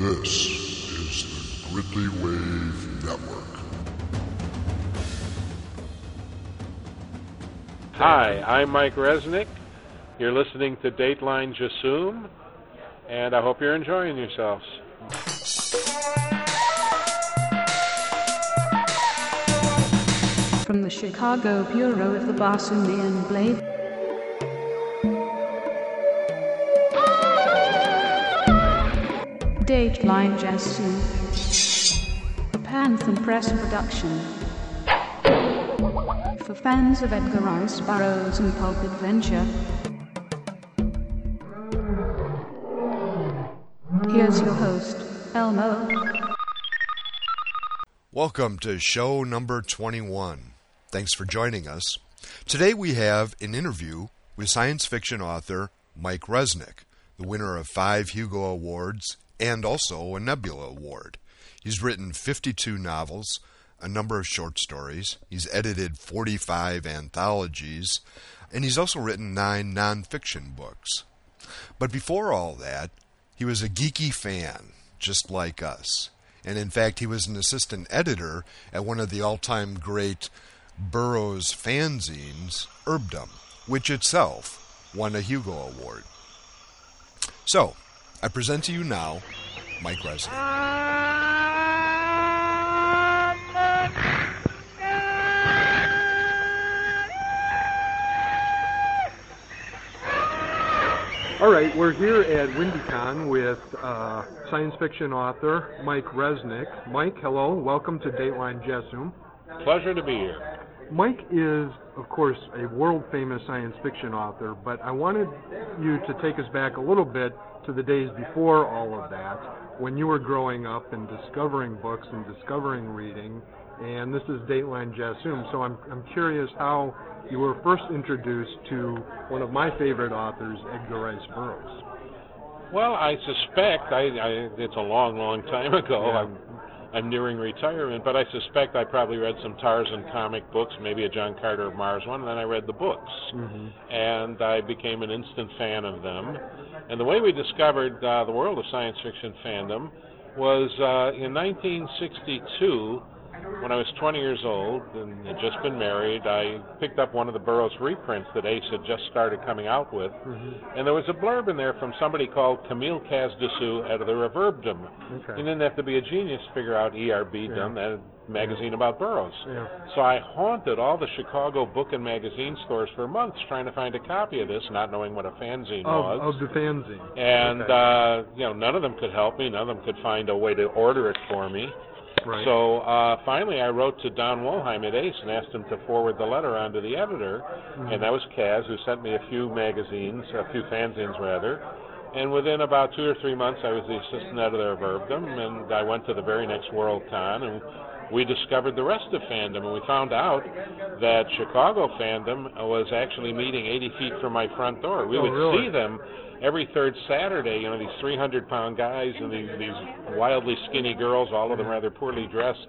This is the Gridley Wave Network. Hi, I'm Mike Resnick. You're listening to Dateline Jasoom, and I hope you're enjoying yourselves. From the Chicago Bureau of the Bosnian Blade. Dateline Jasoom. A Panther Press production. For fans of Edgar Rice Burroughs and pulp adventure. Here's your host, Elmo. Welcome to show number 21. Thanks for joining us. Today we have an interview with science fiction author Mike Resnick, the winner of five Hugo Awards and also a Nebula Award. He's written 52 novels, a number of short stories, he's edited 45 anthologies, and he's also written nine nonfiction books. But before all that, he was a geeky fan, just like us. And in fact, he was an assistant editor at one of the all time great Burroughs fanzines, ERB-dom, which itself won a Hugo Award. So, I present to you now Mike Resnick. All right, we're here at WindyCon with uh, science fiction author Mike Resnick. Mike, hello, welcome to Dateline Jasoom. Pleasure to be here. Mike is, of course, a world famous science fiction author, but I wanted you to take us back a little bit to the days before all of that, when you were growing up and discovering books and discovering reading. And this is Dateline Jasoom, so I'm, I'm curious how you were first introduced to one of my favorite authors, Edgar Rice Burroughs. Well, I suspect I, I it's a long, long time ago. Yeah. I'm I'm nearing retirement, but I suspect I probably read some Tarzan comic books, maybe a John Carter of Mars one, and then I read the books, and I became an instant fan of them. And the way we discovered uh, the world of science fiction fandom was uh, in 1962 when I was 20 years old and had just been married, I picked up one of the Burroughs reprints that Ace had just started coming out with, and there was a blurb in there from somebody called Camille Cazedessus, out of ERB-dom. Okay. You didn't have to be a genius to figure out ERB Dom, that magazine about Burroughs. Yeah. So I haunted all the Chicago book and magazine stores for months trying to find a copy of this, not knowing what a fanzine was. Of, of the fanzine. and Okay. uh, you know, none of them could help me. None of them could find a way to order it for me. Right. So uh, finally, I wrote to Don Wollheim at Ace and asked him to forward the letter on to the editor, and that was Kaz, who sent me a few magazines, a few fanzines rather. And within about two or three months, I was the assistant editor of ERB-dom, and I went to the very next Worldcon, and we discovered the rest of fandom, and we found out that Chicago fandom was actually meeting 80 feet from my front door. We Oh, would really? see them every third Saturday. You know, these 300 pound guys and these, these wildly skinny girls, all of them rather poorly dressed,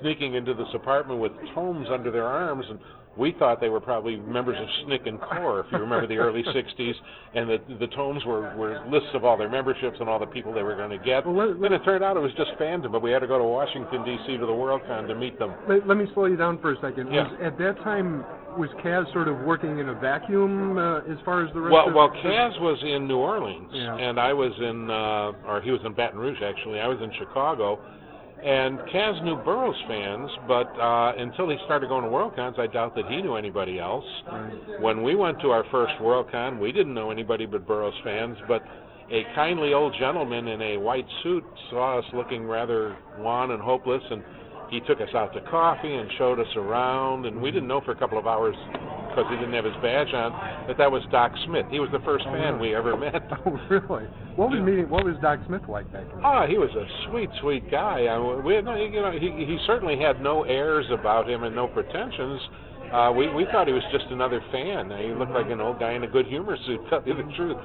sneaking into this apartment with tomes under their arms. And we thought they were probably members of SNCC and CORE, if you remember the early 60s. And the, the tomes were, were lists of all their memberships and all the people they were going to get. Well, let- then it turned out it was just fandom, but we had to go to Washington, D.C. to the Worldcon to meet them. Let, let me slow you down for a second. Yeah. Was, at that time, was Kaz sort of working in a vacuum uh, as far as the rest Well, of well, Kaz was in New Orleans, Yeah. and I was in, uh, or he was in Baton Rouge actually. I was in Chicago, and Kaz knew Burroughs fans, but uh, until he started going to Worldcons, I doubt that he knew anybody else. When we went to our first Worldcon, we didn't know anybody but Burroughs fans, but a kindly old gentleman in a white suit saw us looking rather wan and hopeless, and he took us out to coffee and showed us around, and we didn't know for a couple of hours because he didn't have his badge on that that was Doc Smith. He was the first fan we ever met. Oh, really? What was meeting? What was Doc Smith like back then? Ah, he was a sweet, sweet guy. I, we you know, he he certainly had no airs about him and no pretensions. Uh, we we thought he was just another fan. He looked like an old guy in a good humor suit. Tell you the truth.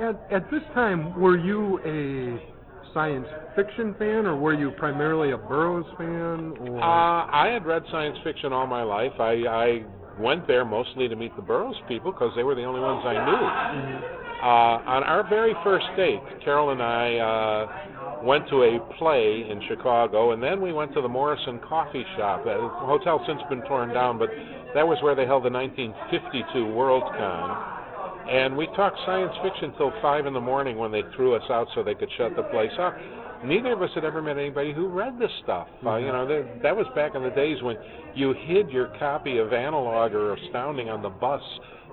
At, at this time, were you a science fiction fan, or were you primarily a Burroughs fan? Or Uh, I had read science fiction all my life. I, I went there mostly to meet the Burroughs people because they were the only ones I knew. Uh, on our very first date, Carol and I uh, went to a play in Chicago, and then we went to the Morrison Coffee Shop. The hotel's since been torn down, but that was where they held the 1952 WorldCon. And we talked science fiction till five in the morning when they threw us out so they could shut the place off. Neither of us had ever met anybody who read this stuff. Uh, you know, that, that was back in the days when you hid your copy of Analog or Astounding on the bus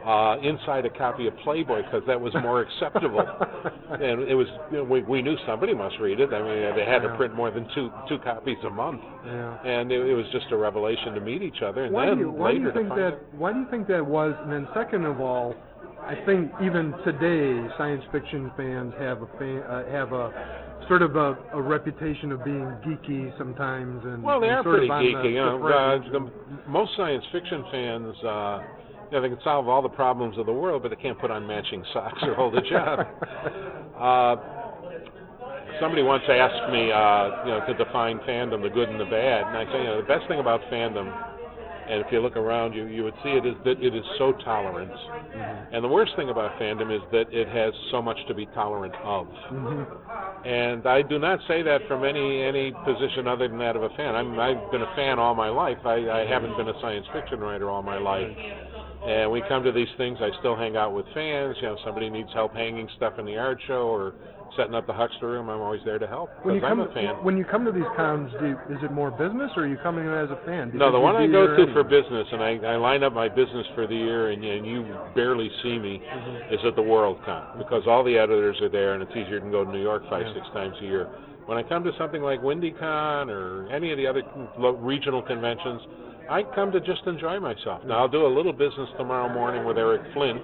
uh, inside a copy of Playboy because that was more acceptable. and it was you know, we, we knew somebody must read it. I mean, they had to print more than two two copies a month, Yeah. and it, it was just a revelation to meet each other. And Why then do you, why do you think that? Why do you think that was? And then second of all, I think even today science fiction fans have a fan, uh, have a sort of a, a reputation of being geeky sometimes, and Well, they and are sort pretty of geeky. the, You know, uh, the, most science fiction fans, uh, you know, they can solve all the problems of the world, but they can't put on matching socks or hold a job. uh, somebody once asked me, uh, you know, to define fandom, the good and the bad, and I say, you know, the best thing about fandom, and if you look around you, you would see it is that it is so tolerant. Mm-hmm. And the worst thing about fandom is that it has so much to be tolerant of. Mhm. And I do not say that from any any position other than that of a fan. I'm I've been a fan all my life. I, I haven't been a science fiction writer all my life. And we come to these things. I still hang out with fans. You know, somebody needs help hanging stuff in the art show or setting up the Huckster room. I'm always there to help When you because I'm come a fan. when you come to these cons, do you, is it more business or are you coming in as a fan? No, the one I go to for business, and I, I line up my business for the year, and, and you barely see me, Mm-hmm. is at the WorldCon because all the editors are there, and it's easier to go to New York five, Yeah. six times a year. When I come to something like WindyCon or any of the other regional conventions, I come to just enjoy myself. Now I'll do a little business tomorrow morning with Eric Flint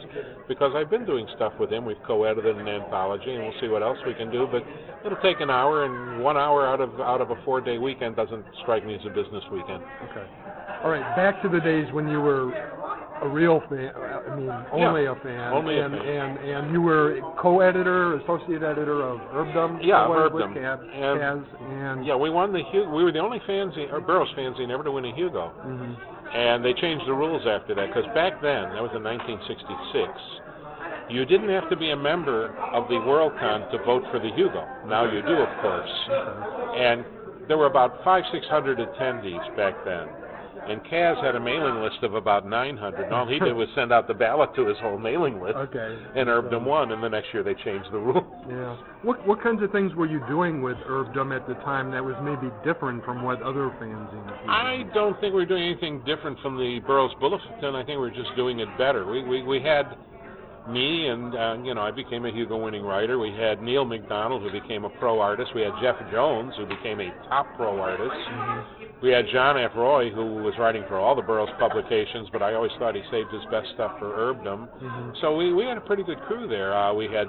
because I've been doing stuff with him. We've co-edited an anthology, and we'll see what else we can do. But it'll take an hour, and one hour out of out of a four-day weekend doesn't strike me as a business weekend. Okay. All right, back to the days when you were a real fan. I mean, only a fan. only a and, fan. And and you were co-editor, associate editor of ERB-dom. Yeah, ERB-dom. And- Kaz, and Yeah, we won the Hugo. We were the only fanzine, or Burroughs fanzine, ever to win a Hugo. Mm-hmm. And they changed the rules after that because back then, that was in 1966, you didn't have to be a member of the WorldCon to vote for the Hugo. Now you do, of course. And there were about five, six hundred attendees back then. And Kaz had a mailing list of about 900, and all he did was send out the ballot to his whole mailing list. Okay. And So- ERB-dom won, and the next year they changed the rule. Yeah. What what kinds of things were you doing with ERB-dom at the time that was maybe different from what other fanzines were I doing? don't think we're doing anything different from the Burroughs Bulletin. I think we're just doing it better. We we, we had me and uh, you know I became a Hugo winning writer. We had Neil McDonald who became a pro artist. We had Jeff Jones who became a top pro artist. We had John F. Roy who was writing for all the Burroughs publications, but I always thought he saved his best stuff for ERB-dom. So we, we had a pretty good crew there. Uh, we had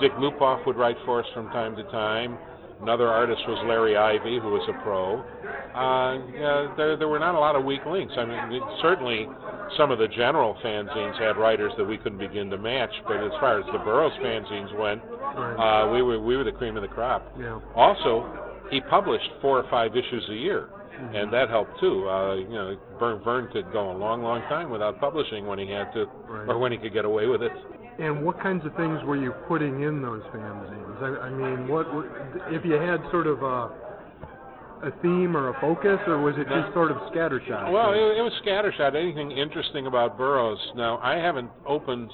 Dick Lupoff would write for us from time to time. Another artist was Larry Ivie, who was a pro. Uh, yeah, there, there were not a lot of weak links. I mean, certainly some of the general fanzines had writers that we couldn't begin to match, but as far as the Burroughs fanzines went, uh, we were we were the cream of the crop. yeah. Also, he published four or five issues a year, and that helped too. Uh, you know, Vern, Vern could go a long, long time without publishing when he had to, Right. or when he could get away with it. And what kinds of things were you putting in those fanzines? I, I mean, what if you had sort of a a theme or a focus, or was it just sort of scattershot? Well, it, it was scattershot. Anything interesting about Burroughs? Now, I haven't opened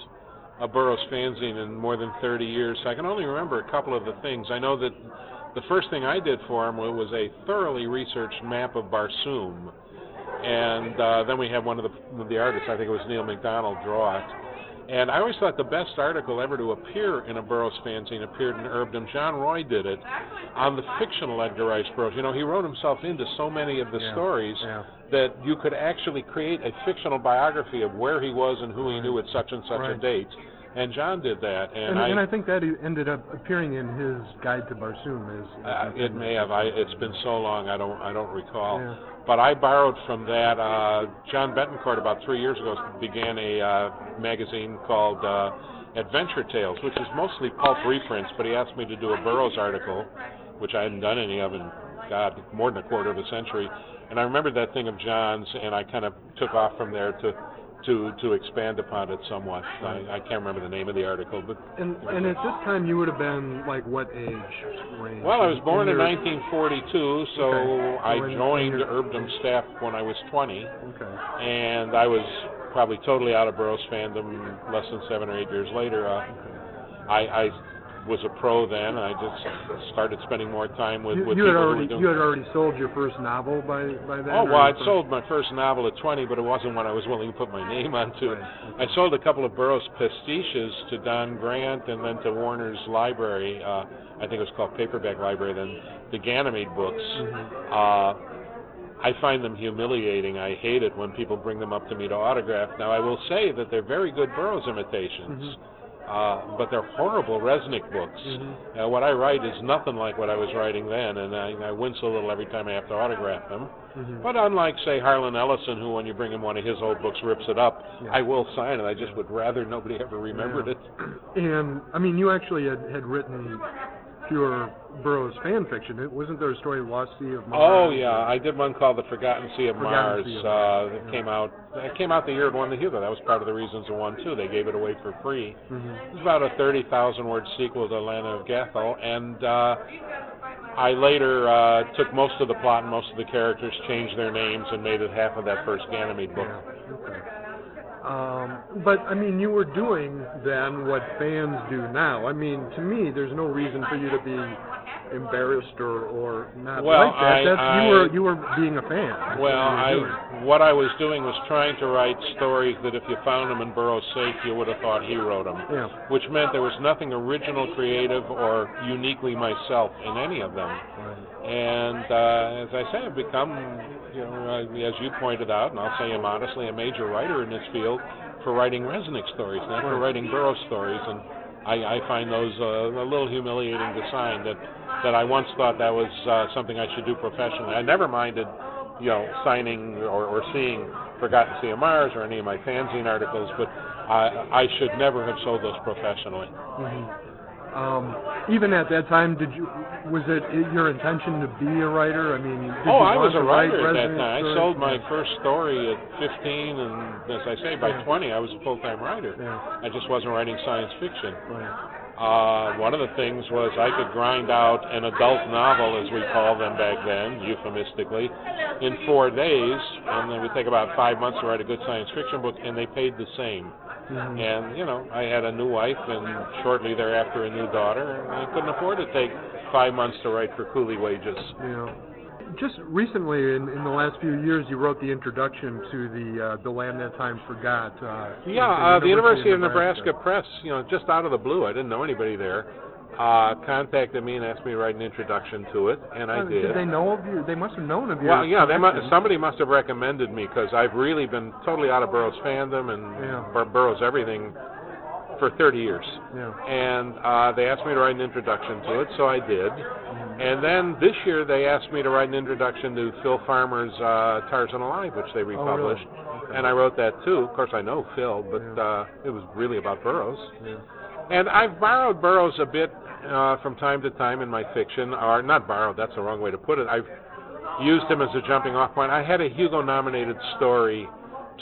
a Burroughs fanzine in more than 30 years. So I can only remember a couple of the things. I know that the first thing I did for him was a thoroughly researched map of Barsoom, and uh, then we had one of the the artists, I think it was Neil McDonald, draw it. And I always thought the best article ever to appear in a Burroughs fanzine appeared in ERB-dom. John Roy did it on the fictional Edgar Rice Burroughs. You know, he wrote himself into so many of the Yeah, stories yeah. that you could actually create a fictional biography of where he was and who he knew at such and such a date. And John did that, and, And, I, and I think that ended up appearing in his guide to Barsoom. As, uh, it may have. I, it's been so long, I don't, I don't recall. Yeah. But I borrowed from that. Uh, John Betancourt about three years ago began a uh, magazine called uh, Adventure Tales, which is mostly pulp reprints. But he asked me to do a Burroughs article, which I hadn't done any of in God more than a quarter of a century. And I remembered that thing of John's, and I kind of took off from there to to to expand upon it somewhat. I, I can't remember the name of the article, but And and at this time you would have been like what age range? well, I was born in your- 1942, so Okay. I in- in joined your- ERB-dom staff when I was 20, Okay. and I was probably totally out of Burroughs fandom less than seven or eight years later. Uh, I, I was a pro then. I just started spending more time with You, with you had already you had already sold your first novel by by then. Oh well, I'd first- sold my first novel at 20, but it wasn't one I was willing to put my name onto. Right, I sold a couple of Burroughs pastiches to Don Grant and then to Warner's Library. Uh, I think it was called Paperback Library. Then the Ganymede books. Mm-hmm. Uh, I find them humiliating. I hate it when people bring them up to me to autograph. Now I will say that they're very good Burroughs imitations. Mm-hmm. Uh, but they're horrible Resnick books. Uh, what I write is nothing like what I was writing then, and I, I wince a little every time I have to autograph them. Mm-hmm. But unlike, say, Harlan Ellison, who, when you bring him one of his old books, rips it up, Yeah. I will sign it. I just would rather nobody ever remembered Yeah. it. And I mean, you actually had, had written pure Burroughs fan fiction. It wasn't there a story Lost Sea of Mars? Oh yeah, I did one called The Forgotten Sea of Forgotten Mars. Sea of uh, that yeah. came out. It came out the year it won the Hugo. That was part of the reasons it won too. They gave it away for free. Mhm. It was about a thirty thousand word sequel to Atlanta of Gathol, and uh, I later uh, took most of the plot and most of the characters, changed their names, and made it half of that first Ganymede book. Yeah. Okay. Um, but I mean, you were doing then what fans do now. I mean, to me, there's no reason for you to be embarrassed or or not Well, like that. I- That's, I- you were you were being a fan. That's Well, what you were doing. I what I was doing was trying to write stories that if you found them in Burroughs' safe, you would have thought he wrote them. Yeah. Which meant there was nothing original, creative, or uniquely myself in any of them. Right. And uh, as I say, I've become, you know, as you pointed out, and I'll say him honestly, a major writer in this field for writing Resnick stories, not for writing Burroughs stories. And I, I find those uh, a little humiliating to sign. That that I once thought that was uh, something I should do professionally. I never minded, you know, signing or, or seeing Forgotten Sea of Mars or any of my fanzine articles, but I, I should never have sold those professionally. Um, even at that time, did you was it your intention to be a writer? I mean, did oh, I was a writer at that time. I sold my Yeah. first story at 15, and as I say, by Yeah. 20, I was a full-time writer. Yeah. I just wasn't writing science fiction. Right. Uh, one of the things was I could grind out an adult novel, as we called them back then, euphemistically, in four days, and then it would take about five months to write a good science fiction book, and they paid the same. Mhm. And you know, I had a new wife, and shortly thereafter a new daughter, and I couldn't afford to take five months to write for coolie wages. Yeah. Just recently, in, in the last few years, you wrote the introduction to the uh, the land that time forgot. Uh, Yeah, uh, the University of Nebraska Press, you know, just out of the blue, I didn't know anybody there, uh, contacted me and asked me to write an introduction to it, and I Uh, did. they know of you? They must have known of you. Well, yeah, they must, somebody must have recommended me because I've really been totally out of Burroughs fandom and Yeah. Burroughs everything for 30 years. Yeah. And uh, they asked me to write an introduction to it, so I did. And then this year they asked me to write an introduction to Phil Farmer's uh, Tarzan Alive, which they Oh, really? republished. Okay. And I wrote that too. Of course, I know Phil, but Yeah. uh, it was really about Burroughs. Yeah. And I've borrowed Burroughs a bit uh, from time to time in my fiction, or not borrowed, that's the wrong way to put it. I've used him as a jumping off point. I had a Hugo nominated story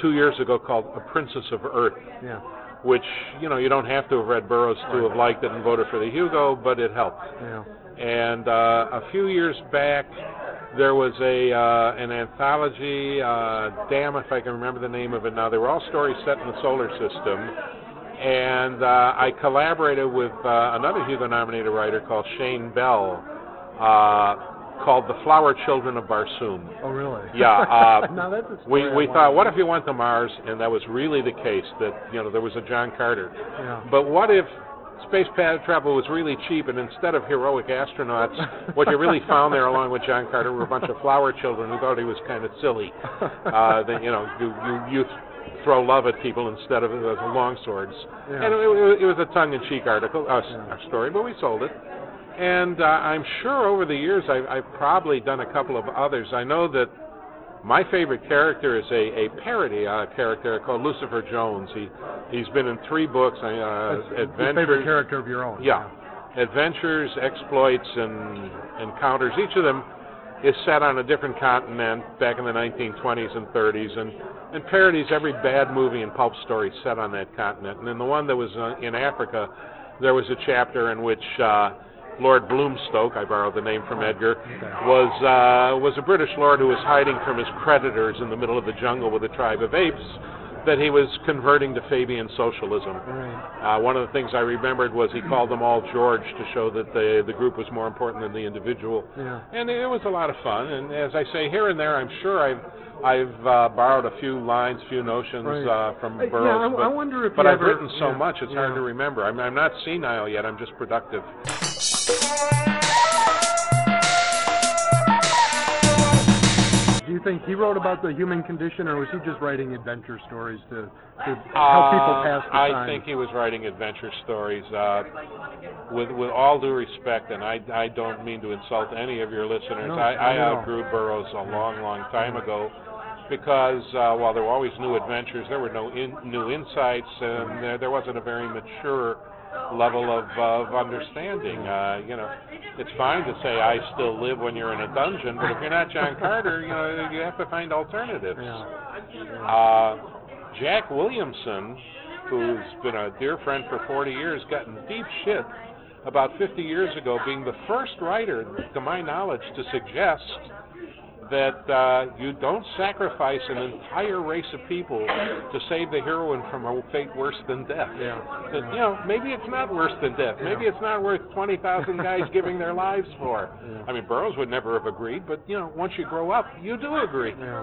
two years ago called A Princess of Earth, Yeah. which, you know, you don't have to have read Burroughs to have liked it and voted for the Hugo, but it helped. Yeah. And uh, a few years back, there was a uh, an anthology. Uh, damn, if I can remember the name of it now. They were all stories set in the solar system, and uh, I collaborated with uh, another Hugo-nominated writer called Shayne Bell, uh, called "The Flower Children of Barsoom." Oh, really? Yeah, uh, now that's a We we thought, what if you went to Mars, and that was really the case that you know there was a John Carter. Yeah. But what if space travel was really cheap, and instead of heroic astronauts, what you really found there, along with John Carter, were a bunch of flower children who thought he was kind of silly. Uh, that you know, you you, you throw love at people instead of uh, long swords. Yeah. And it, it was a tongue-in-cheek article, uh, s- story, but we sold it. And uh, I'm sure over the years I've, I've probably done a couple of others. I know that my favorite character is a, a parody uh, character called Lucifer Jones. He he's been in three books. Uh, That's your favorite Adventures, character of your own. yeah, adventures, exploits, and encounters. Each of them is set on a different continent back in the 1920s and 30s, and and parodies every bad movie and pulp story set on that continent. And in the one that was uh, in Africa, there was a chapter in which uh, Lord Bloomstoke, I borrowed the name from Edgar, was uh, was a British lord who was hiding from his creditors in the middle of the jungle with a tribe of apes that he was converting to Fabian socialism. Right. Uh, one of the things I remembered was he called them all George to show that the the group was more important than the individual. Yeah. And it was a lot of fun. And as I say, here and there, I'm sure I've I've uh, borrowed a few lines, few notions Right. uh, from Uh, yeah, Burroughs. I- but, I wonder if but I've ever- written so yeah, much, it's hard to remember. I'm, I'm not senile yet. I'm just productive. Do you think he wrote about the human condition, or was he just writing adventure stories to, to help people Uh, pass the I time? think he was writing adventure stories. Uh, with with all due respect, and I I don't mean to insult any of your listeners. No, I, not I at outgrew Burroughs a long, long time ago. Because uh, while there were always new adventures, there were no in, new insights, and there, there wasn't a very mature level of, of understanding. Uh, you know, it's fine to say I still live when you're in a dungeon, but if you're not John Carter, you know, you have to find alternatives. Yeah. Uh, Jack Williamson, who's been a dear friend for 40 years, got in deep shit about 50 years ago, being the first writer, to my knowledge, to suggest that uh, you don't sacrifice an entire race of people to save the heroine from a fate worse than death. Yeah. That, you know, maybe it's not worse than death. Maybe it's not worth 20,000 guys giving their lives for. Yeah. I mean, Burroughs would never have agreed, but, you know, once you grow up, you do agree. Yeah.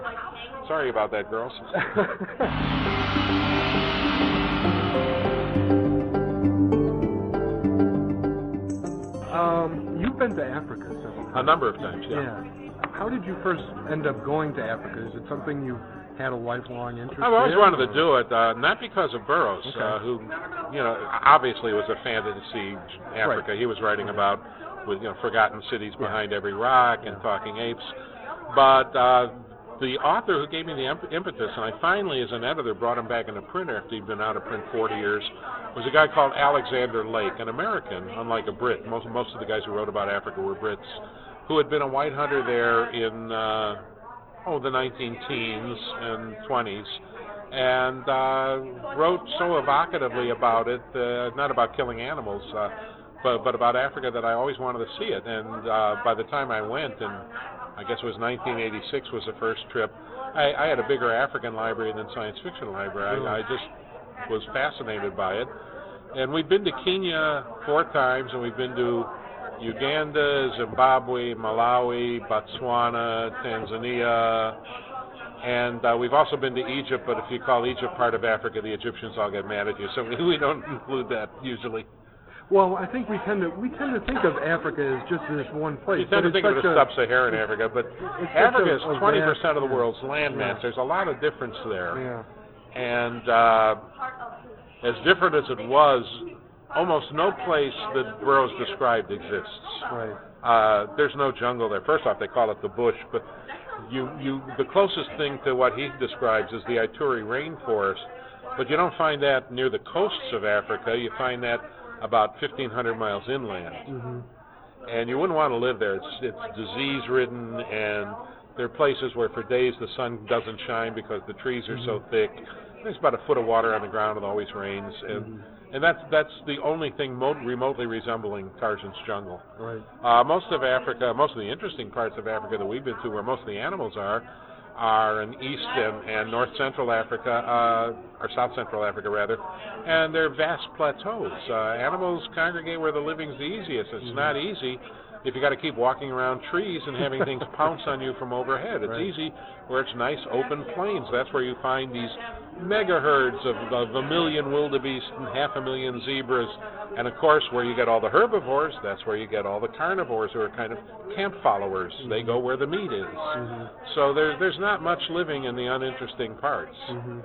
Sorry about that, girls. um, you've been to Africa several times. A number of times, yeah. Yeah. How did you first end up going to Africa? Is it something you had a lifelong interest in? I've always in, wanted to do it, uh, not because of Burroughs, Okay. uh, who, you know, obviously was a fantasy Africa. He was writing about, with you know, forgotten cities behind every rock and talking apes. But uh, the author who gave me the impetus, and I finally, as an editor, brought him back into print after he'd been out of print 40 years, was a guy called Alexander Lake, an American, unlike a Brit. Most most of the guys who wrote about Africa were Brits, who had been a white hunter there in. Uh, oh, the 19 teens and 20s, and uh, wrote so evocatively about it, uh, not about killing animals, uh, but, but about Africa that I always wanted to see it. And uh, by the time I went, and I guess it was 1986 was the first trip, I, I had a bigger African library than science fiction library. I, I just was fascinated by it. And we've been to Kenya four times, and we've been to Uganda, Zimbabwe, Malawi, Botswana, Tanzania, and uh, we've also been to Egypt. But if you call Egypt part of Africa, the Egyptians all get mad at you, so we, we don't include that usually. Well, I think we tend to we tend to think of Africa as just this one place. You tend to think of it as sub-Saharan Africa, but Africa is 20% of the world's landmass. Yeah. There's a lot of difference there. Yeah. and uh, as different as it was, almost no place that Burroughs described exists. Right. Uh, there's no jungle there. First off, they call it the bush, but you, you, the closest thing to what he describes is the Ituri rainforest. But you don't find that near the coasts of Africa. You find that about 1,500 miles inland hmm and you wouldn't want to live there. It's it's disease ridden, and there are places where for days the sun doesn't shine because the trees are so thick. There's about a foot of water on the ground. It always rains, and and that's that's the only thing mo- remotely resembling Tarzan's jungle. Right. Uh, most of Africa, most of the interesting parts of Africa that we've been to, where most of the animals are, are in East and, and North Central Africa, uh, or South Central Africa rather, and they're vast plateaus. Uh, animals congregate where the living's the easiest. It's not easy if you got to keep walking around trees and having things pounce on you from overhead. It's Right. easy where it's nice open plains. That's where you find these mega herds of, of a million wildebeest and half a million zebras. And of course, where you get all the herbivores, that's where you get all the carnivores who are kind of camp followers. They go where the meat is. So there, there's not much living in the uninteresting parts. hmm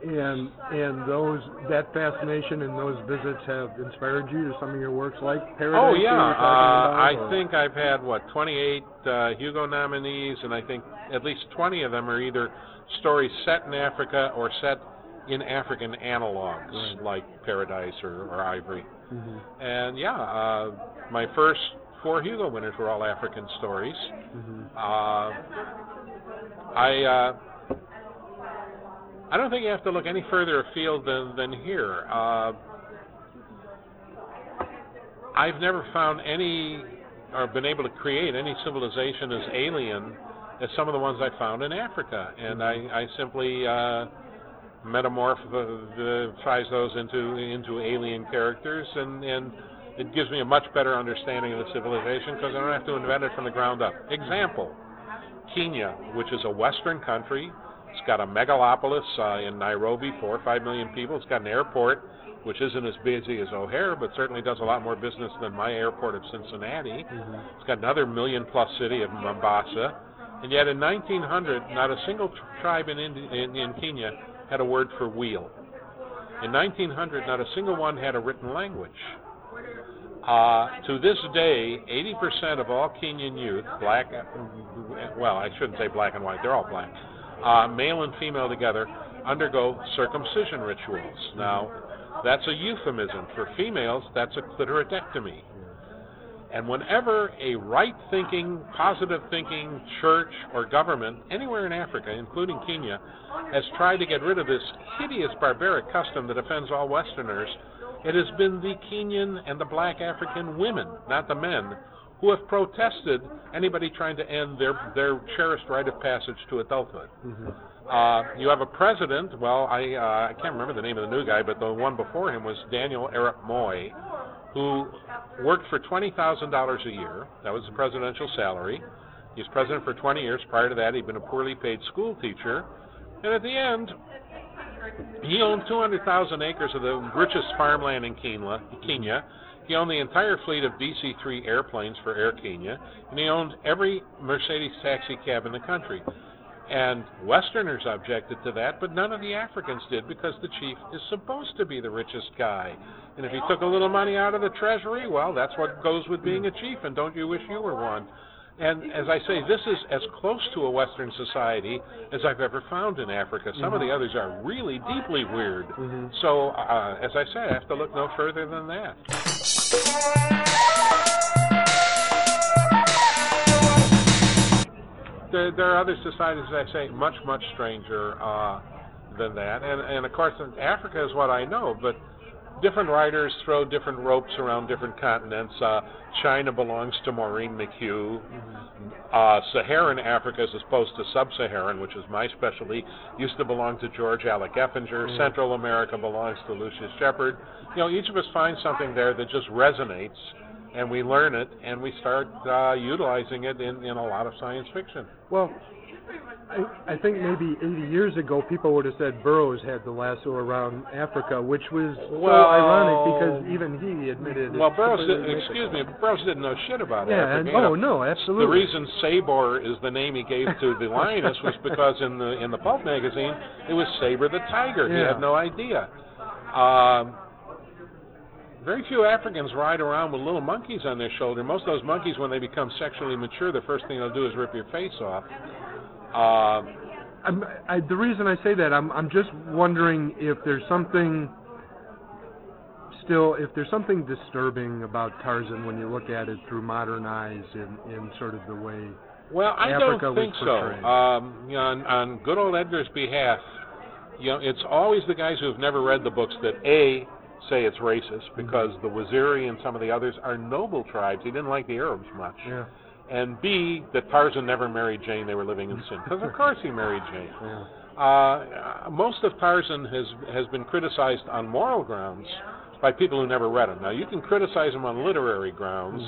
And and those that fascination and those visits have inspired you to some of your works, like Paradise. Oh yeah, uh, I or- think I've had what 28 uh, Hugo nominees, and I think at least 20 of them are either stories set in Africa or set in African analogs Right. like Paradise or, or Ivory. Mhm. And yeah, uh, my first four Hugo winners were all African stories. Mhm. Uh, I uh, I don't think you have to look any further afield than than here. Uh, I've never found any or been able to create any civilization as alien as some of the ones I found in Africa, and I, I simply uh, metamorph the, the size those into into alien characters, and and it gives me a much better understanding of the civilization because I don't have to invent it from the ground up. Example: Kenya, which is a Western country, it's got a megalopolis uh, in Nairobi, four or five million people. It's got an airport, which isn't as busy as O'Hare, but certainly does a lot more business than my airport of Cincinnati. Mhm. It's got another million plus city of Mombasa. And yet in 1900, not a single tr- tribe in, Indi- in, in Kenya had a word for wheel. In 1900, not a single one had a written language. Uh, to this day, 80% of all Kenyan youth, black, well, I shouldn't say black and white, they're all black, uh, male and female together, undergo circumcision rituals. Now, that's a euphemism. For females, that's a clitoridectomy. And whenever a right thinking, positive thinking church or government anywhere in Africa, including Kenya, has tried to get rid of this hideous barbaric custom that offends all Westerners, it has been the Kenyan and the black African women, not the men, who have protested anybody trying to end their, their cherished rite of passage to adulthood. Mhm. Uh, you have a president. Well, I uh, I can't remember the name of the new guy, but the one before him was Daniel Arap Moi, who worked for twenty thousand dollars a year. That was the presidential salary. He was president for 20 years. Prior to that, he'd been a poorly paid school teacher, and at the end, he owned 200,000 acres of the richest farmland in Kenya. Kenya. He owned the entire fleet of DC-3 airplanes for Air Kenya, and he owned every Mercedes taxi cab in the country. And Westerners objected to that, but none of the Africans did because the chief is supposed to be the richest guy. And if he took a little money out of the treasury, well, that's what goes with being a chief, and don't you wish you were one? And as I say, this is as close to a Western society as I've ever found in Africa. Some of the others are really deeply weird. Mhm. So, uh, as I say, I have to look no further than that. There, there are other societies, as I say, much, much stranger uh, than that. And, and of course, Africa is what I know, but different writers throw different ropes around different continents. Uh, China belongs to Maureen McHugh. Uh, Saharan Africa, as opposed to sub-Saharan, which is my specialty, used to belong to George Alec Effinger. Central America belongs to Lucius Shepard. You know, each of us finds something there that just resonates, and we learn it, and we start uh, utilizing it in, in a lot of science fiction. Well, I, I think maybe 80 years ago, people would have said Burroughs had the lasso around Africa, which was Well- so ironic because even he admitted. Well, Burroughs, did, excuse me, Burroughs didn't know shit about Yeah, and, Africa. know. oh no, absolutely. The reason Sabor is the name he gave to the lioness was because in the in the pulp magazine it was Saber the tiger. He had no idea. Um, very few Africans ride around with little monkeys on their shoulder. Most of those monkeys, when they become sexually mature, the first thing they'll do is rip your face off. Um, I'm, I, the reason I say that, I'm, I'm just wondering if there's something still, if there's something disturbing about Tarzan when you look at it through modern eyes in, in sort of the way. Well, I Africa don't think so. Um, you know, on, on good old Edgar's behalf, you know, it's always the guys who've never read the books that a say it's racist because the Waziri and some of the others are noble tribes. He didn't like the Arabs much. Yeah. And B, that Tarzan never married Jane. They were living in sin. Because of course he married Jane. Yeah. Uh, most of Tarzan has has been criticized on moral grounds by people who never read him. Now you can criticize him on literary grounds,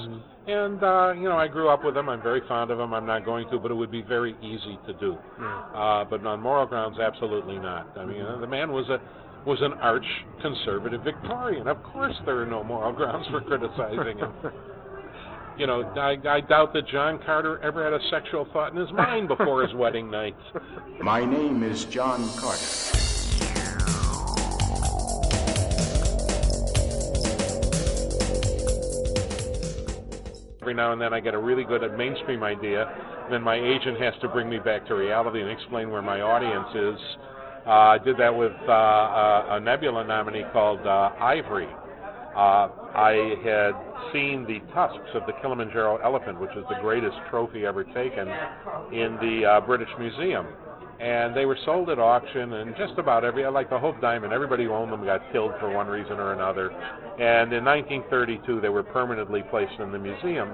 and uh, you know I grew up with him. I'm very fond of him. I'm not going to, but it would be very easy to do. Yeah. Uh, but on moral grounds, absolutely not. I mean, uh, the man was a was an arch conservative Victorian. Of course, there are no moral grounds for criticizing him. You know, I, I doubt that John Carter ever had a sexual thought in his mind before his wedding night. My name is John Carter. Every now and then I get a really good mainstream idea, and then my agent has to bring me back to reality and explain where my audience is. Uh, I did that with uh, a, a Nebula nominee called uh, Ivory. Uh, I had seen the tusks of the Kilimanjaro elephant, which is the greatest trophy ever taken, in the uh, British Museum. And they were sold at auction, and just about every, like the Hope Diamond, everybody who owned them got killed for one reason or another. And in 1932, they were permanently placed in the museum.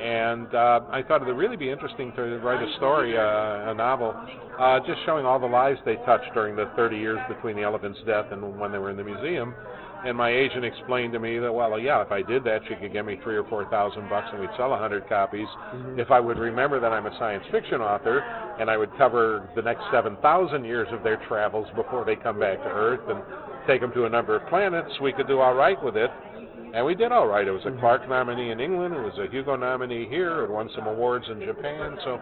And uh, I thought it would really be interesting to write a story, uh, a novel, uh, just showing all the lives they touched during the 30 years between the elephant's death and when they were in the museum. And my agent explained to me that, well, yeah, if I did that, she could give me three or four thousand bucks, and we'd sell a hundred copies. Mm-hmm. If I would remember that I'm a science fiction author, and I would cover the next seven thousand years of their travels before they come back to Earth, and take them to a number of planets, we could do all right with it. And we did all right. It was a Clarke nominee in England. It was a Hugo nominee here. It won some awards in Japan. So,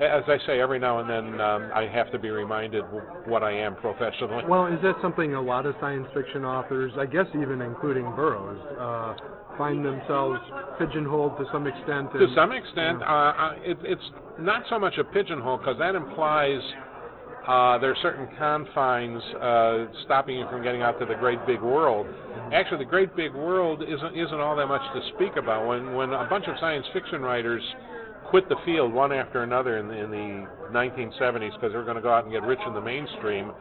as I say, every now and then um, I have to be reminded what I am professionally. Well, is that something a lot of science fiction authors, I guess even including Burroughs, uh, find themselves pigeonholed to some extent? To some extent, uh, uh, it, it's not so much a pigeonhole because that implies uh, there are certain confines uh, stopping you from getting out to the great big world. Actually, the great big world isn't isn't all that much to speak about. When when a bunch of science fiction writers quit the field one after another in the, in the 1970s because they were going to go out and get rich in the mainstream.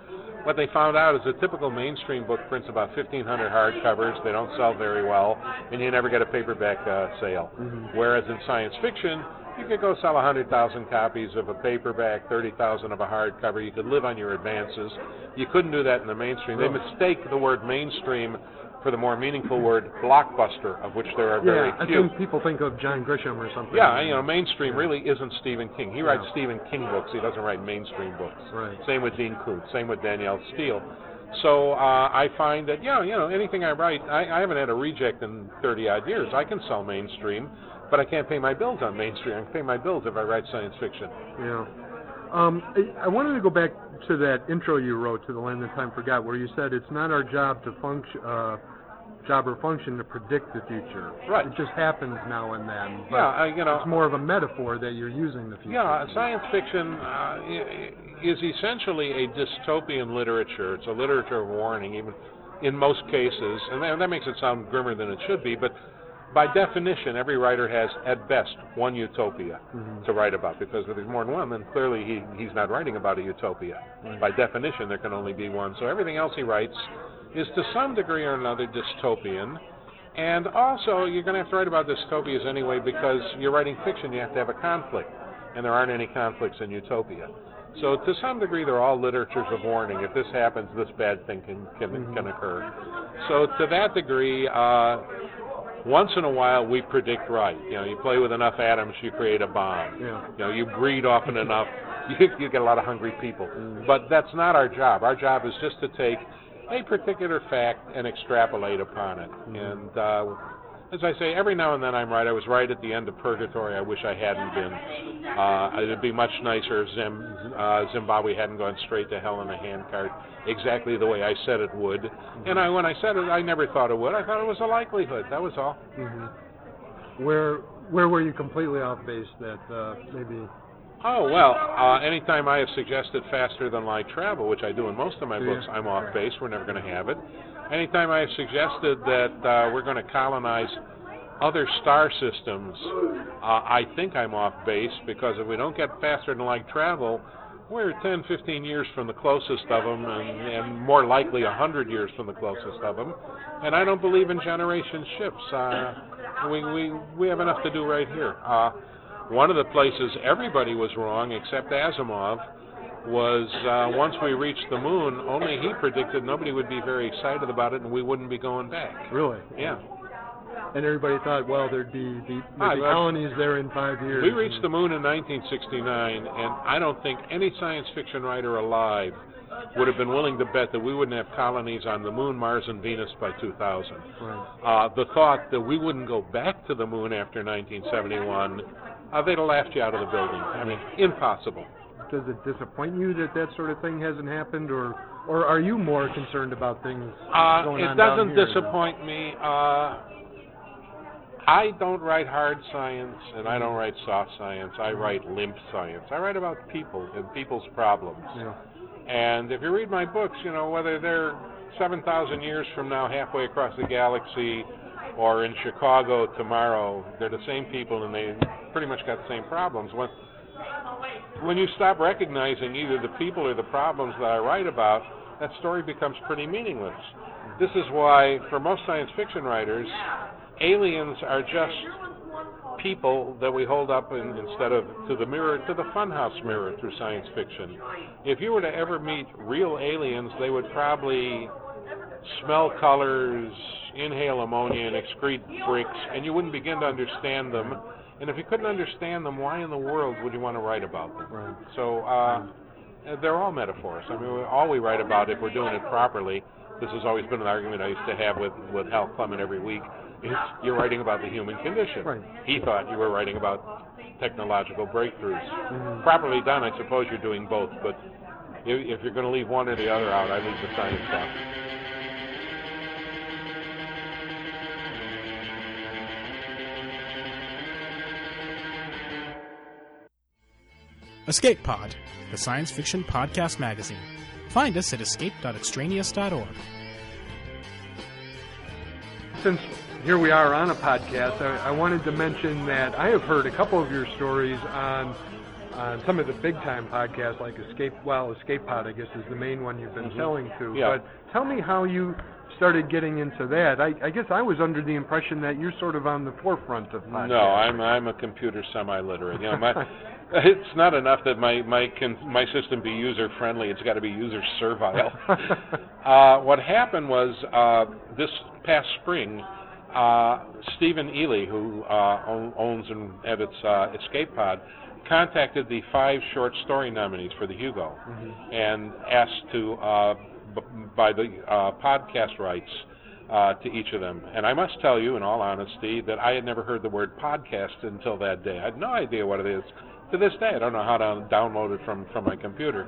What they found out is a typical mainstream book prints about 1,500 hardcovers. They don't sell very well, and you never get a paperback uh, sale. Whereas in science fiction, you could go sell 100,000 copies of a paperback, 30,000 of a hardcover. You could live on your advances. You couldn't do that in the mainstream. They mistake the word mainstream for the more meaningful word blockbuster, of which there are very Yeah, I think people think of John Grisham or something. Yeah, you know, mainstream really isn't Stephen King. He writes Stephen King books. He doesn't write mainstream books. Right. Same with Dean Koontz. Same with Danielle Steel. So uh, I find that yeah, you know, anything I write, I, I haven't had a reject in 30 odd years. I can sell mainstream, but I can't pay my bills on mainstream. I can pay my bills if I write science fiction. Yeah. Um, I, I wanted to go back to that intro you wrote to the Land That Time Forgot, where you said it's not our job to function, uh, job or function to predict the future. Right. It just happens now and then. But Yeah, I, you know, it's more of a metaphor that you're using the future. Yeah, science fiction uh, is essentially a dystopian literature. It's a literature of warning, even in most cases, and that, that makes it sound grimmer than it should be. But by definition, every writer has, at best, one utopia to write about. Because if there's more than one, then clearly he, he's not writing about a utopia. By definition, there can only be one. So everything else he writes is to some degree or another dystopian. And also, you're going to have to write about dystopias anyway because you're writing fiction, you have to have a conflict. And there aren't any conflicts in utopia. So, to some degree, they're all literatures of warning. If this happens, this bad thing can, can, can occur. So, to that degree, uh, once in a while, we predict right. You know, you play with enough atoms, you create a bomb. Yeah. You know, you breed often enough, you, you get a lot of hungry people. But that's not our job. Our job is just to take a particular fact and extrapolate upon it. And uh, as I say, every now and then I'm right. I was right at the end of Purgatory. I wish I hadn't been. Uh, it'd be much nicer if Zim, uh, Zimbabwe hadn't gone straight to hell in a handcart, exactly the way I said it would. And I, when I said it, I never thought it would. I thought it was a likelihood. That was all. Mm-hmm. Where where were you completely off base that uh, maybe Oh well, uh, anytime I have suggested faster than light travel, which I do in most of my Do books, you? I'm off base. We're never going to have it. Anytime I have suggested that uh, we're going to colonize other star systems, uh, I think I'm off base because if we don't get faster than light travel, we're 10, 15 years from the closest of them, and, and more likely 100 years from the closest of them. And I don't believe in generation ships. Uh, we, we, we have enough to do right here. Uh, one of the places everybody was wrong except Asimov was uh, once we reached the moon, only he predicted nobody would be very excited about it and we wouldn't be going back. really? Yeah. And everybody thought, well, there'd be the, Ah, be colonies there in five years. We reached the moon in 1969, and I don't think any science fiction writer alive would have been willing to bet that we wouldn't have colonies on the moon, Mars, and Venus by 2000. Right. Uh, the thought that we wouldn't go back to the moon after 1971, uh, they'd have laughed you out of the building. I mean, impossible. Does it disappoint you that that sort of thing hasn't happened, or or are you more concerned about things Uh, going it on down doesn't here? disappoint me. Uh, I don't write hard science and I don't write soft science. I write limp science. I write about people and people's problems. Yeah. And if you read my books, you know whether they're 7,000 years from now, halfway across the galaxy, or in Chicago tomorrow, they're the same people and they pretty much got the same problems. When when you stop recognizing either the people or the problems that I write about, that story becomes pretty meaningless. This is why, for most science fiction writers, aliens are just people that we hold up in, instead of to the mirror, to the funhouse mirror through science fiction. If you were to ever meet real aliens, they would probably smell colors, inhale ammonia, and excrete bricks, and you wouldn't begin to understand them. And if you couldn't understand them, why in the world would you want to write about them? Right. So uh, they're all metaphors. I mean, all we write about, if we're doing it properly, this has always been an argument I used to have with, with Hal Clement every week, is you're writing about the human condition. Right. He thought you were writing about technological breakthroughs. Mhm. Properly done, I suppose you're doing both, but if, if you're going to leave one or the other out, I leave the science out. Escape Pod, the science fiction podcast magazine. Find us at escape.extraneous.org. Since here we are on a podcast, I, I wanted to mention that I have heard a couple of your stories on on some of the big time podcasts like Escape. Well, Escape Pod, I guess, is the main one you've been Mhm. selling to. Yeah. But tell me how you started getting into that. I, I guess I was under the impression that you're sort of on the forefront of podcasting. No, I'm I'm a computer semi-literate. You know, my it's not enough that my my my system be user friendly. It's got to be user servile. uh, what happened was uh, this past spring, uh, Stephen Eley, who uh, owns and edits uh, Escape Pod, contacted the five short story nominees for the Hugo and asked to uh, b- buy the uh, podcast rights uh, to each of them. And I must tell you, in all honesty, that I had never heard the word podcast until that day. I had no idea what it is. To this day, I don't know how to download it from, from my computer.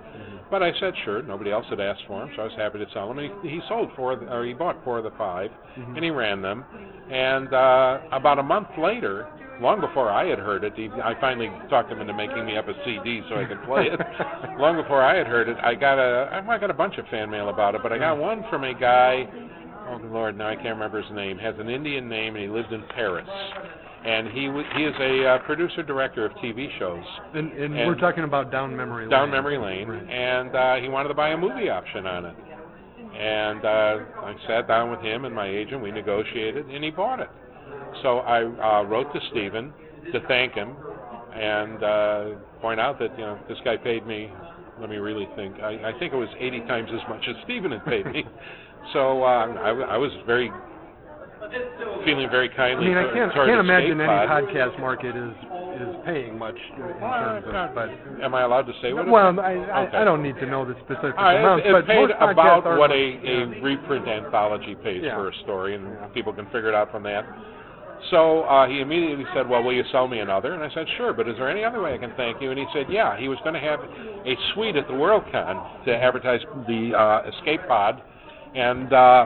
But I said, sure, nobody else had asked for him, so I was happy to sell him. He, he sold four, of the- or he bought four of the 5 and he ran them. And uh, about a month later, long before I had heard it, he, I finally talked him into making me up a CD so I could play it. long before I had heard it, I got a I got a bunch of fan mail about it, but I got one from a guy. Oh Lord, now I can't remember his name. Has an Indian name and he lived in Paris. And he w- he is a uh, producer director of TV shows And, and, And- we're talking about down memory lane. down memory lane, Right. and uh, he wanted to buy a movie option on it. And uh, I sat down with him and my agent. We negotiated, and he bought it. So I uh, wrote to Stephen to thank him and uh, point out that you know this guy paid me. Let me really think. I, I think it was 80 times as much as Stephen had paid me. so uh, I, w- I was very feeling very kindly. I mean, I can't, toward can't imagine any Pod. podcast market is is paying much in terms of, but am I allowed to say what? well, is? I, I, Okay. I don't need to know the specific All right, amounts, it, but paid most about what a, a reprint anthology pays Yeah. for a story, and Yeah. people can figure it out from that. So uh, he immediately said, "Well, will you sell me another?" And I said, "Sure, but is there any other way I can thank you?" And he said, "Yeah." He was going to have a suite at the WorldCon to advertise the uh, Escape Pod, and uh,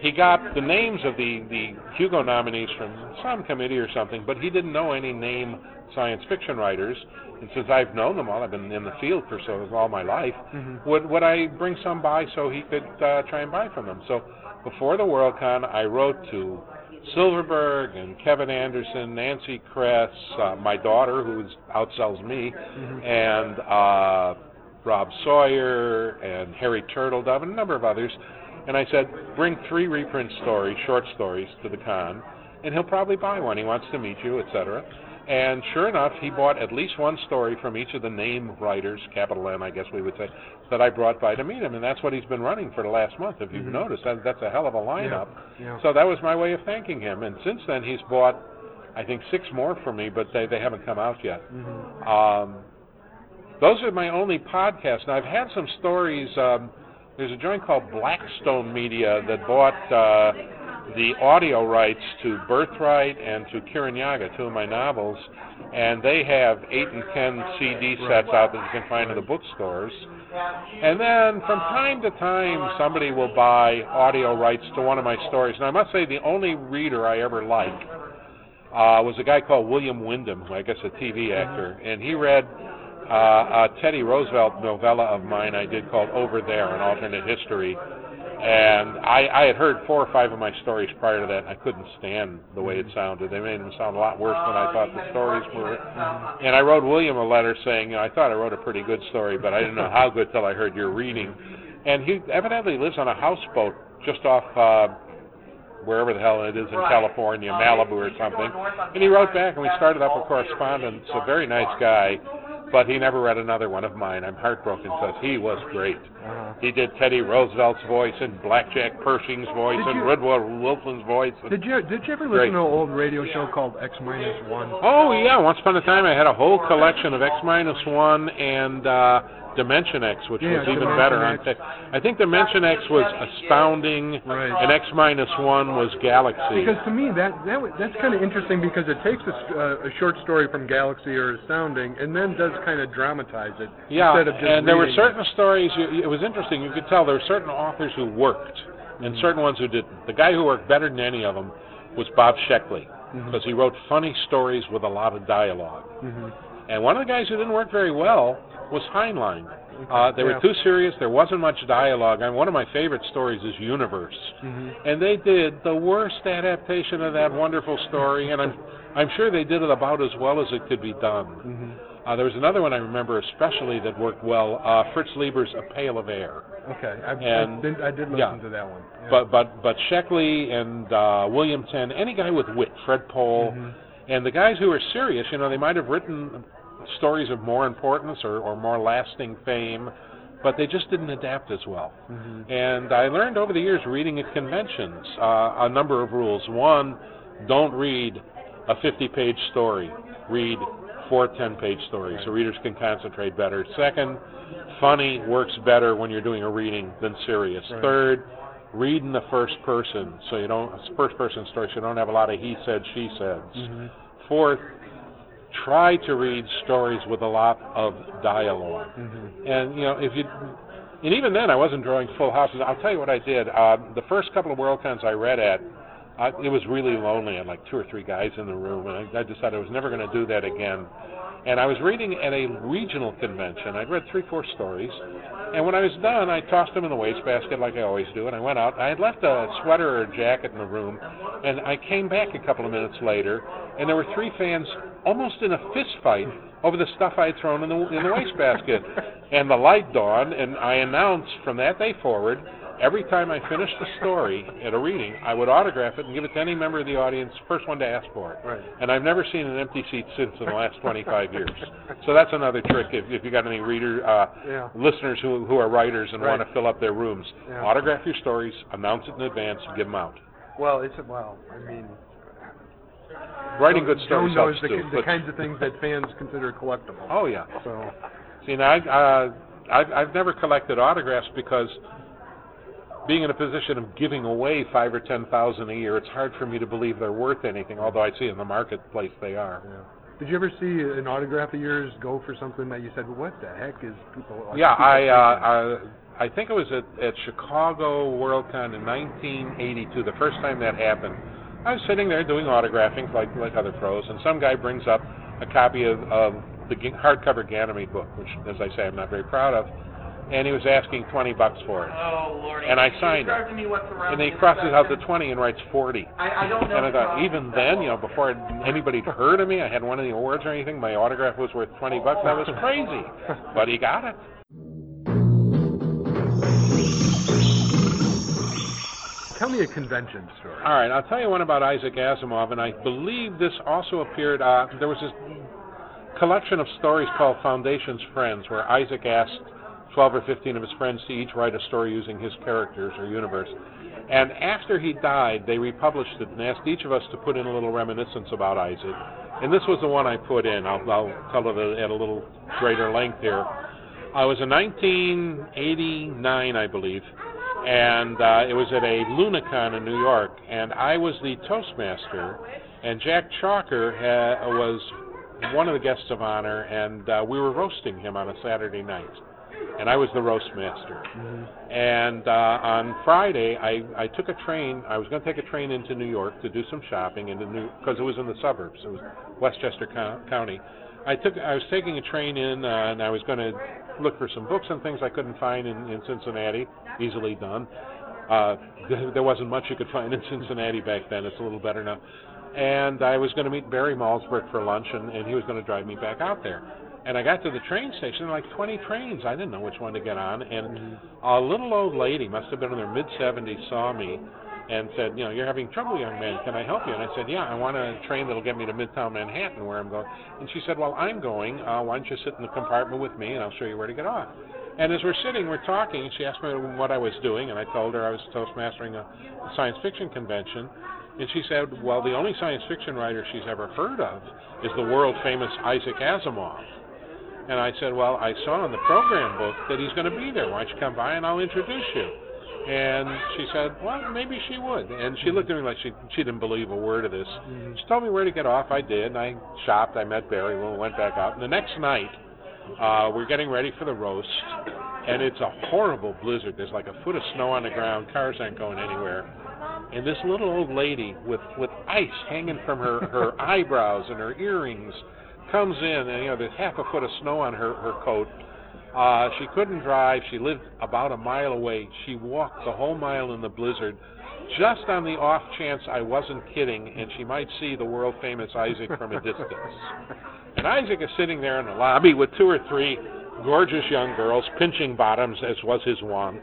he got the names of the the Hugo nominees from some committee or something, but he didn't know any name science fiction writers. And since I've known them all, I've been in the field for so all my life. Mhm. Would would I bring some by so he could uh, try and buy from them? So before the WorldCon, I wrote to Silverberg and Kevin Anderson, Nancy Kress, uh, my daughter who outsells me, Mhm. and uh, Rob Sawyer and Harry Turtledove and a number of others. And I said, bring three reprint stories, short stories, to the con, and he'll probably buy one. He wants to meet you, etc. And sure enough, he bought at least one story from each of the name writers, capital N, I guess we would say, that I brought by to meet him. And that's what he's been running for the last month. If you've Mhm. noticed, that, that's a hell of a lineup. Yeah. So that was my way of thanking him. And since then, he's bought, I think, six more for me, but they, they haven't come out yet. Mhm. Um, those are my only podcasts. Now, I've had some stories. Um, there's a joint called Blackstone Media that bought uh, the audio rights to Birthright and to Kirinyaga, two of my novels, and they have eight and ten CD sets out that you can find in the bookstores. And then from time to time, somebody will buy audio rights to one of my stories. And I must say, the only reader I ever liked uh, was a guy called William Windom, who I guess a TV actor, and he read uh, a Teddy Roosevelt novella of mine I did called Over There, an alternate history. And I, I had heard four or five of my stories prior to that, and I couldn't stand the way it sounded. They made them sound a lot worse than I thought the stories were. And I wrote William a letter saying, you know, I thought I wrote a pretty good story, but I didn't know how good till I heard your reading. And he evidently lives on a houseboat just off uh, wherever the hell it is in California, Malibu or something. And he wrote back, and we started up a correspondence. A very nice guy, but he never read another one of mine. I'm heartbroken because he was great. Uh-huh. He did Teddy Roosevelt's voice and Blackjack Pershing's voice Did and you- Woodrow Wilson's voice. Did you did you ever listen Great. to an old radio show called X minus one? Oh yeah, once upon a time I had a whole collection of X minus one and uh, Dimension X, which Yeah, was even Dimension better on X. tech. I think Dimension X was astounding, Right. and X minus one was Galaxy. Because to me that that w- that's kind of interesting because it takes a, s- uh, a short story from Galaxy or Astounding and then does kind of dramatize it yeah, instead of just and there were reading certain stories. You, it was interesting. You could tell there were certain authors who worked, and Mm-hmm. certain ones who didn't. The guy who worked better than any of them was Bob Sheckley, Mm-hmm. because he wrote funny stories with a lot of dialogue. Mhm. And one of the guys who didn't work very well was Heinlein. Uh, they Yeah. were too serious. There wasn't much dialogue. And one of my favorite stories is Universe. Mhm. And they did the worst adaptation of that wonderful story, and I'm I'm sure they did it about as well as it could be done. Mhm. Uh, there was another one I remember especially that worked well. Uh, Fritz Leiber's A Pail of Air. Okay, I, And- I, did, I did listen yeah. to that one. Yeah. But but but Sheckley and uh, William Tenn, any guy with wit, Fred Pohl, Mhm. and the guys who are serious, you know, they might have written stories of more importance or, or more lasting fame, but they just didn't adapt as well. Mhm. And I learned over the years reading at conventions uh, a number of rules. One, don't read a 50 page story, read four 10 page stories so readers can concentrate better. Second, funny works better when you're doing a reading than serious. Right. Third, read in the first person so you don't first person story so you don't have a lot of he said she said Mhm. fourth try to read stories with a lot of dialogue Mhm. and you know if you and even then i wasn't drawing full houses i'll tell you what i did uh, the first couple of worldcons i read at I, it was really lonely. I had like two or three guys in the room, and I, I decided I was never going to do that again. And I was reading at a regional convention. I'd read three, four stories, and when I was done, I tossed them in the wastebasket like I always do, and I went out. I had left a sweater or a jacket in the room, and I came back a couple of minutes later, and there were three fans almost in a fist fight over the stuff I had thrown in the in the wastebasket. and the light dawned, and I announced from that day forward every time I finished a story at a reading, I would autograph it and give it to any member of the audience, first one to ask for it. Right. And I've never seen an empty seat since in the last 25 years. So that's another trick if, if you got any reader uh, Yeah. listeners who who are writers and Right. want to fill up their rooms. Yeah. Autograph your stories, announce it in advance, and give them out. Well, it's well. I mean, Writing good Joe stories knows helps the, too. the but- kinds of things that fans consider collectible. oh yeah. So See, now I, uh, I've, I've never collected autographs because being in a position of giving away five or ten thousand a year, it's hard for me to believe they're worth anything. Although I see in the marketplace they are. Yeah. Did you ever see an autograph of yours go for something that you said, well, "What the heck is people?" Like, Yeah, people I, thinking?" uh, I I think it was at, at Chicago Worldcon in 1982, the first time that happened. I was sitting there doing autographing like like other pros, and some guy brings up a copy of, of the hardcover Ganymede book, which, as I say, I'm not very proud of, and he was asking 20 bucks for it. Oh, Lordy. And I signed it. And then he crosses out the 20 and writes 40. I, I don't know. And I thought, even then, you know, before anybody had heard of me, I had won any awards or anything, my autograph was worth 20 bucks. That was crazy. But he got it. Tell me a convention story. All right, I'll tell you one about Isaac Asimov, and I believe this also appeared. Uh, there was this collection of stories called Foundation's Friends, where Isaac asked 12 or 15 of his friends to each write a story using his characters or universe. And after he died, they republished it and asked each of us to put in a little reminiscence about Isaac. And this was the one I put in. I'll, I'll tell it at a little greater length here. I was in 1989, I believe, and uh, it was at a Lunacon in New York, and I was the Toastmaster, and Jack Chalker ha- was one of the guests of honor, and uh, we were roasting him on a Saturday night, and I was the roast master. And uh, on Friday, I, I took a train. I was going to take a train into New York to do some shopping into New because it was in the suburbs. It was Westchester Co- County. I took I was taking a train in, uh, and I was going to look for some books and things I couldn't find in, in Cincinnati. Easily done. Uh, there wasn't much you could find in Cincinnati back then. It's a little better now. And I was going to meet Barry Malzberg for lunch, and, and he was going to drive me back out there. And I got to the train station, like 20 trains. I didn't know which one to get on. And a little old lady, must have been in her mid 70s, saw me and said, you know, you're having trouble, young man. Can I help you? And I said, yeah, I want a train that'll get me to Midtown Manhattan, where I'm going. And she said, well, I'm going. Uh, why don't you sit in the compartment with me, and I'll show you where to get off. And as we're sitting, we're talking, she asked me what I was doing, and I told her I was toastmastering a, a science fiction convention. And she said, well, the only science fiction writer she's ever heard of is the world famous Isaac Asimov. And I said, well, I saw in the program book that he's going to be there. Why don't you come by and I'll introduce you? And she said, well, maybe she would. And she looked at me like she she didn't believe a word of this. She told me where to get off. I did. And I shopped. I met Barry. We went back out. And the next night, uh, we're getting ready for the roast, and it's a horrible blizzard. There's like a foot of snow on the ground. Cars aren't going anywhere. And this little old lady with with ice hanging from her her eyebrows and her earrings comes in, and you know there's half a foot of snow on her her coat. Uh, she couldn't drive. She lived about a mile away. She walked the whole mile in the blizzard, just on the off chance I wasn't kidding, and she might see the world famous Isaac from a distance. And Isaac is sitting there in the lobby with two or three gorgeous young girls pinching bottoms, as was his wont.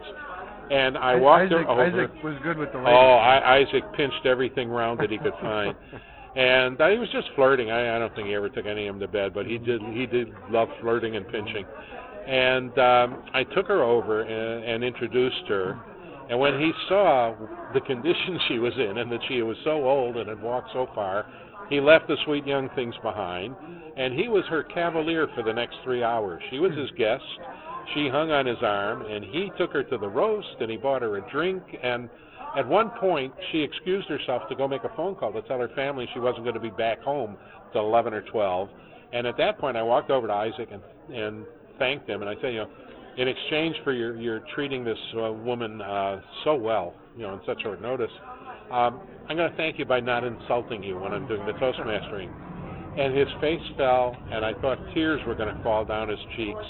And I walked Isaac, her over. Isaac was good with the ladies. Oh, I, Isaac pinched everything round that he could find, and uh, he was just flirting. I, I don't think he ever took any of them to bed, but he did. He did love flirting and pinching. And um, I took her over and, and introduced her. And when he saw the condition she was in, and that she was so old and had walked so far, he left the sweet young things behind, and he was her cavalier for the next three hours. She was his guest. She hung on his arm, and he took her to the roast, and he bought her a drink. And at one point, she excused herself to go make a phone call to tell her family she wasn't going to be back home till 11 or 12. And at that point, I walked over to Isaac and and thanked him, and I said, you know, in exchange for your your treating this uh, woman uh, so well, you know, on such short notice, um, I'm going to thank you by not insulting you when I'm doing the toastmastering. And his face fell, and I thought tears were going to fall down his cheeks.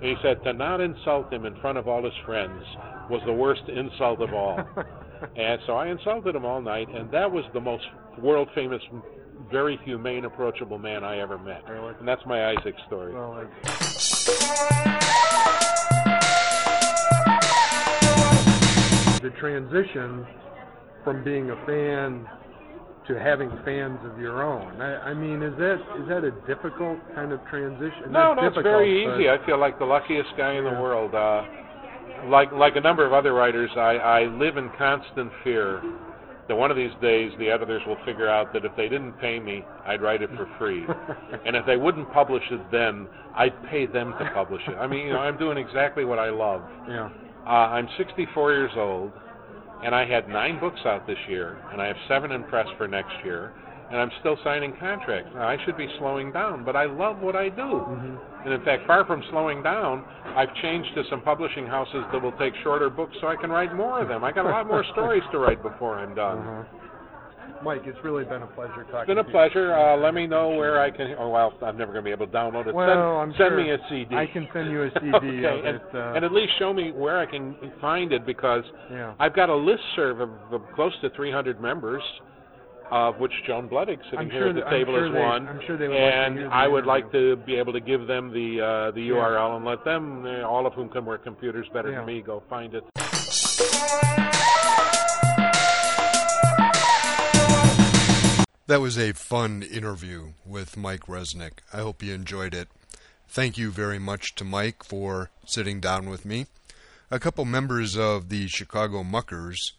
And he said, to not insult him in front of all his friends was the worst insult of all. and so I insulted him all night, and that was the most world famous, very humane, approachable man I ever met. Really? And that's my Isaac story. Well, the transition from being a fan to having fans of your own. I, I mean, is that is that a difficult kind of transition? No, Not no, it's very easy. I feel like the luckiest guy in the world. Uh, like like a number of other writers, I, I live in constant fear that one of these days the editors will figure out that if they didn't pay me, I'd write it for free, and if they wouldn't publish it, then I'd pay them to publish it. I mean, you know, I'm doing exactly what I love. yeah. Uh, I'm 64 years old, and I had nine books out this year, and I have seven in press for next year, and I'm still signing contracts. Now, I should be slowing down, but I love what I do. Mm-hmm. And in fact, far from slowing down, I've changed to some publishing houses that will take shorter books so I can write more of them. I got a lot more stories to write before I'm done. Uh-huh. Mike, it's really been a pleasure talking. It's been a pleasure. Uh, let me know where I can. Oh well, I'm never going to be able to download it. Well, send I'm send sure me a CD. I can send you a CD okay, and, it. Uh, and at least show me where I can find it because yeah. I've got a list serve of, of close to 300 members, of which Joan Bledig sitting I'm here sure at the that- I'm table sure is they- one. I'm sure they would like to and hear I would like to be able to give them the uh, the Yeah. URL and let them, uh, all of whom can work computers better Yeah. than me, go find it. That was a fun interview with Mike Resnick. I hope you enjoyed it. Thank you very much to Mike for sitting down with me. A couple members of the Chicago Muckers,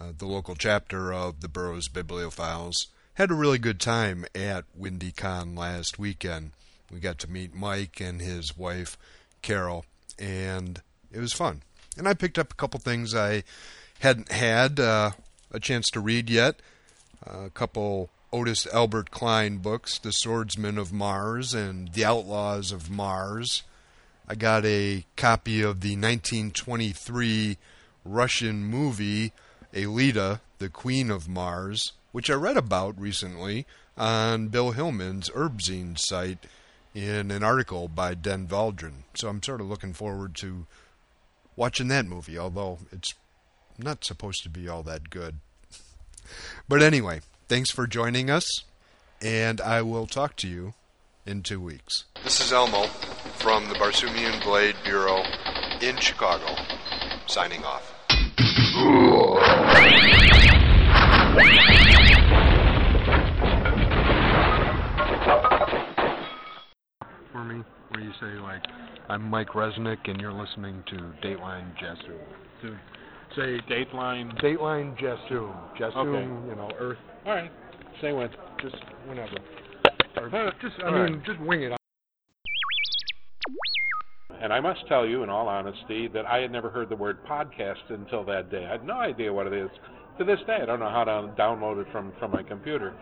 uh, the local chapter of the Burroughs Bibliophiles, had a really good time at WindyCon last weekend. We got to meet Mike and his wife, Carol, and it was fun. And I picked up a couple things I hadn't had uh, a chance to read yet a couple Otis Albert Kline books, The Swordsman of Mars and The Outlaws of Mars. I got a copy of the 1923 Russian movie Aelita, the Queen of Mars, which I read about recently on Bill Hillman's ERBzine site, in an article by Den Valdron. So I'm sort of looking forward to watching that movie, although it's not supposed to be all that good. But anyway, thanks for joining us, and I will talk to you in two weeks. This is Elmo from the Barsoomian Blade Bureau in Chicago, signing off. For me, where you say like, I'm Mike Resnick and you're listening to Dateline Jasoom. To say Dateline. Dateline Jasoom. Jasoom, Okay. you know, Earth, All right. Say when. just whenever. Or Uh, just, I all mean, right. just wing it. And I must tell you, in all honesty, that I had never heard the word podcast until that day. I had no idea what it is. To this day, I don't know how to download it from, from my computer.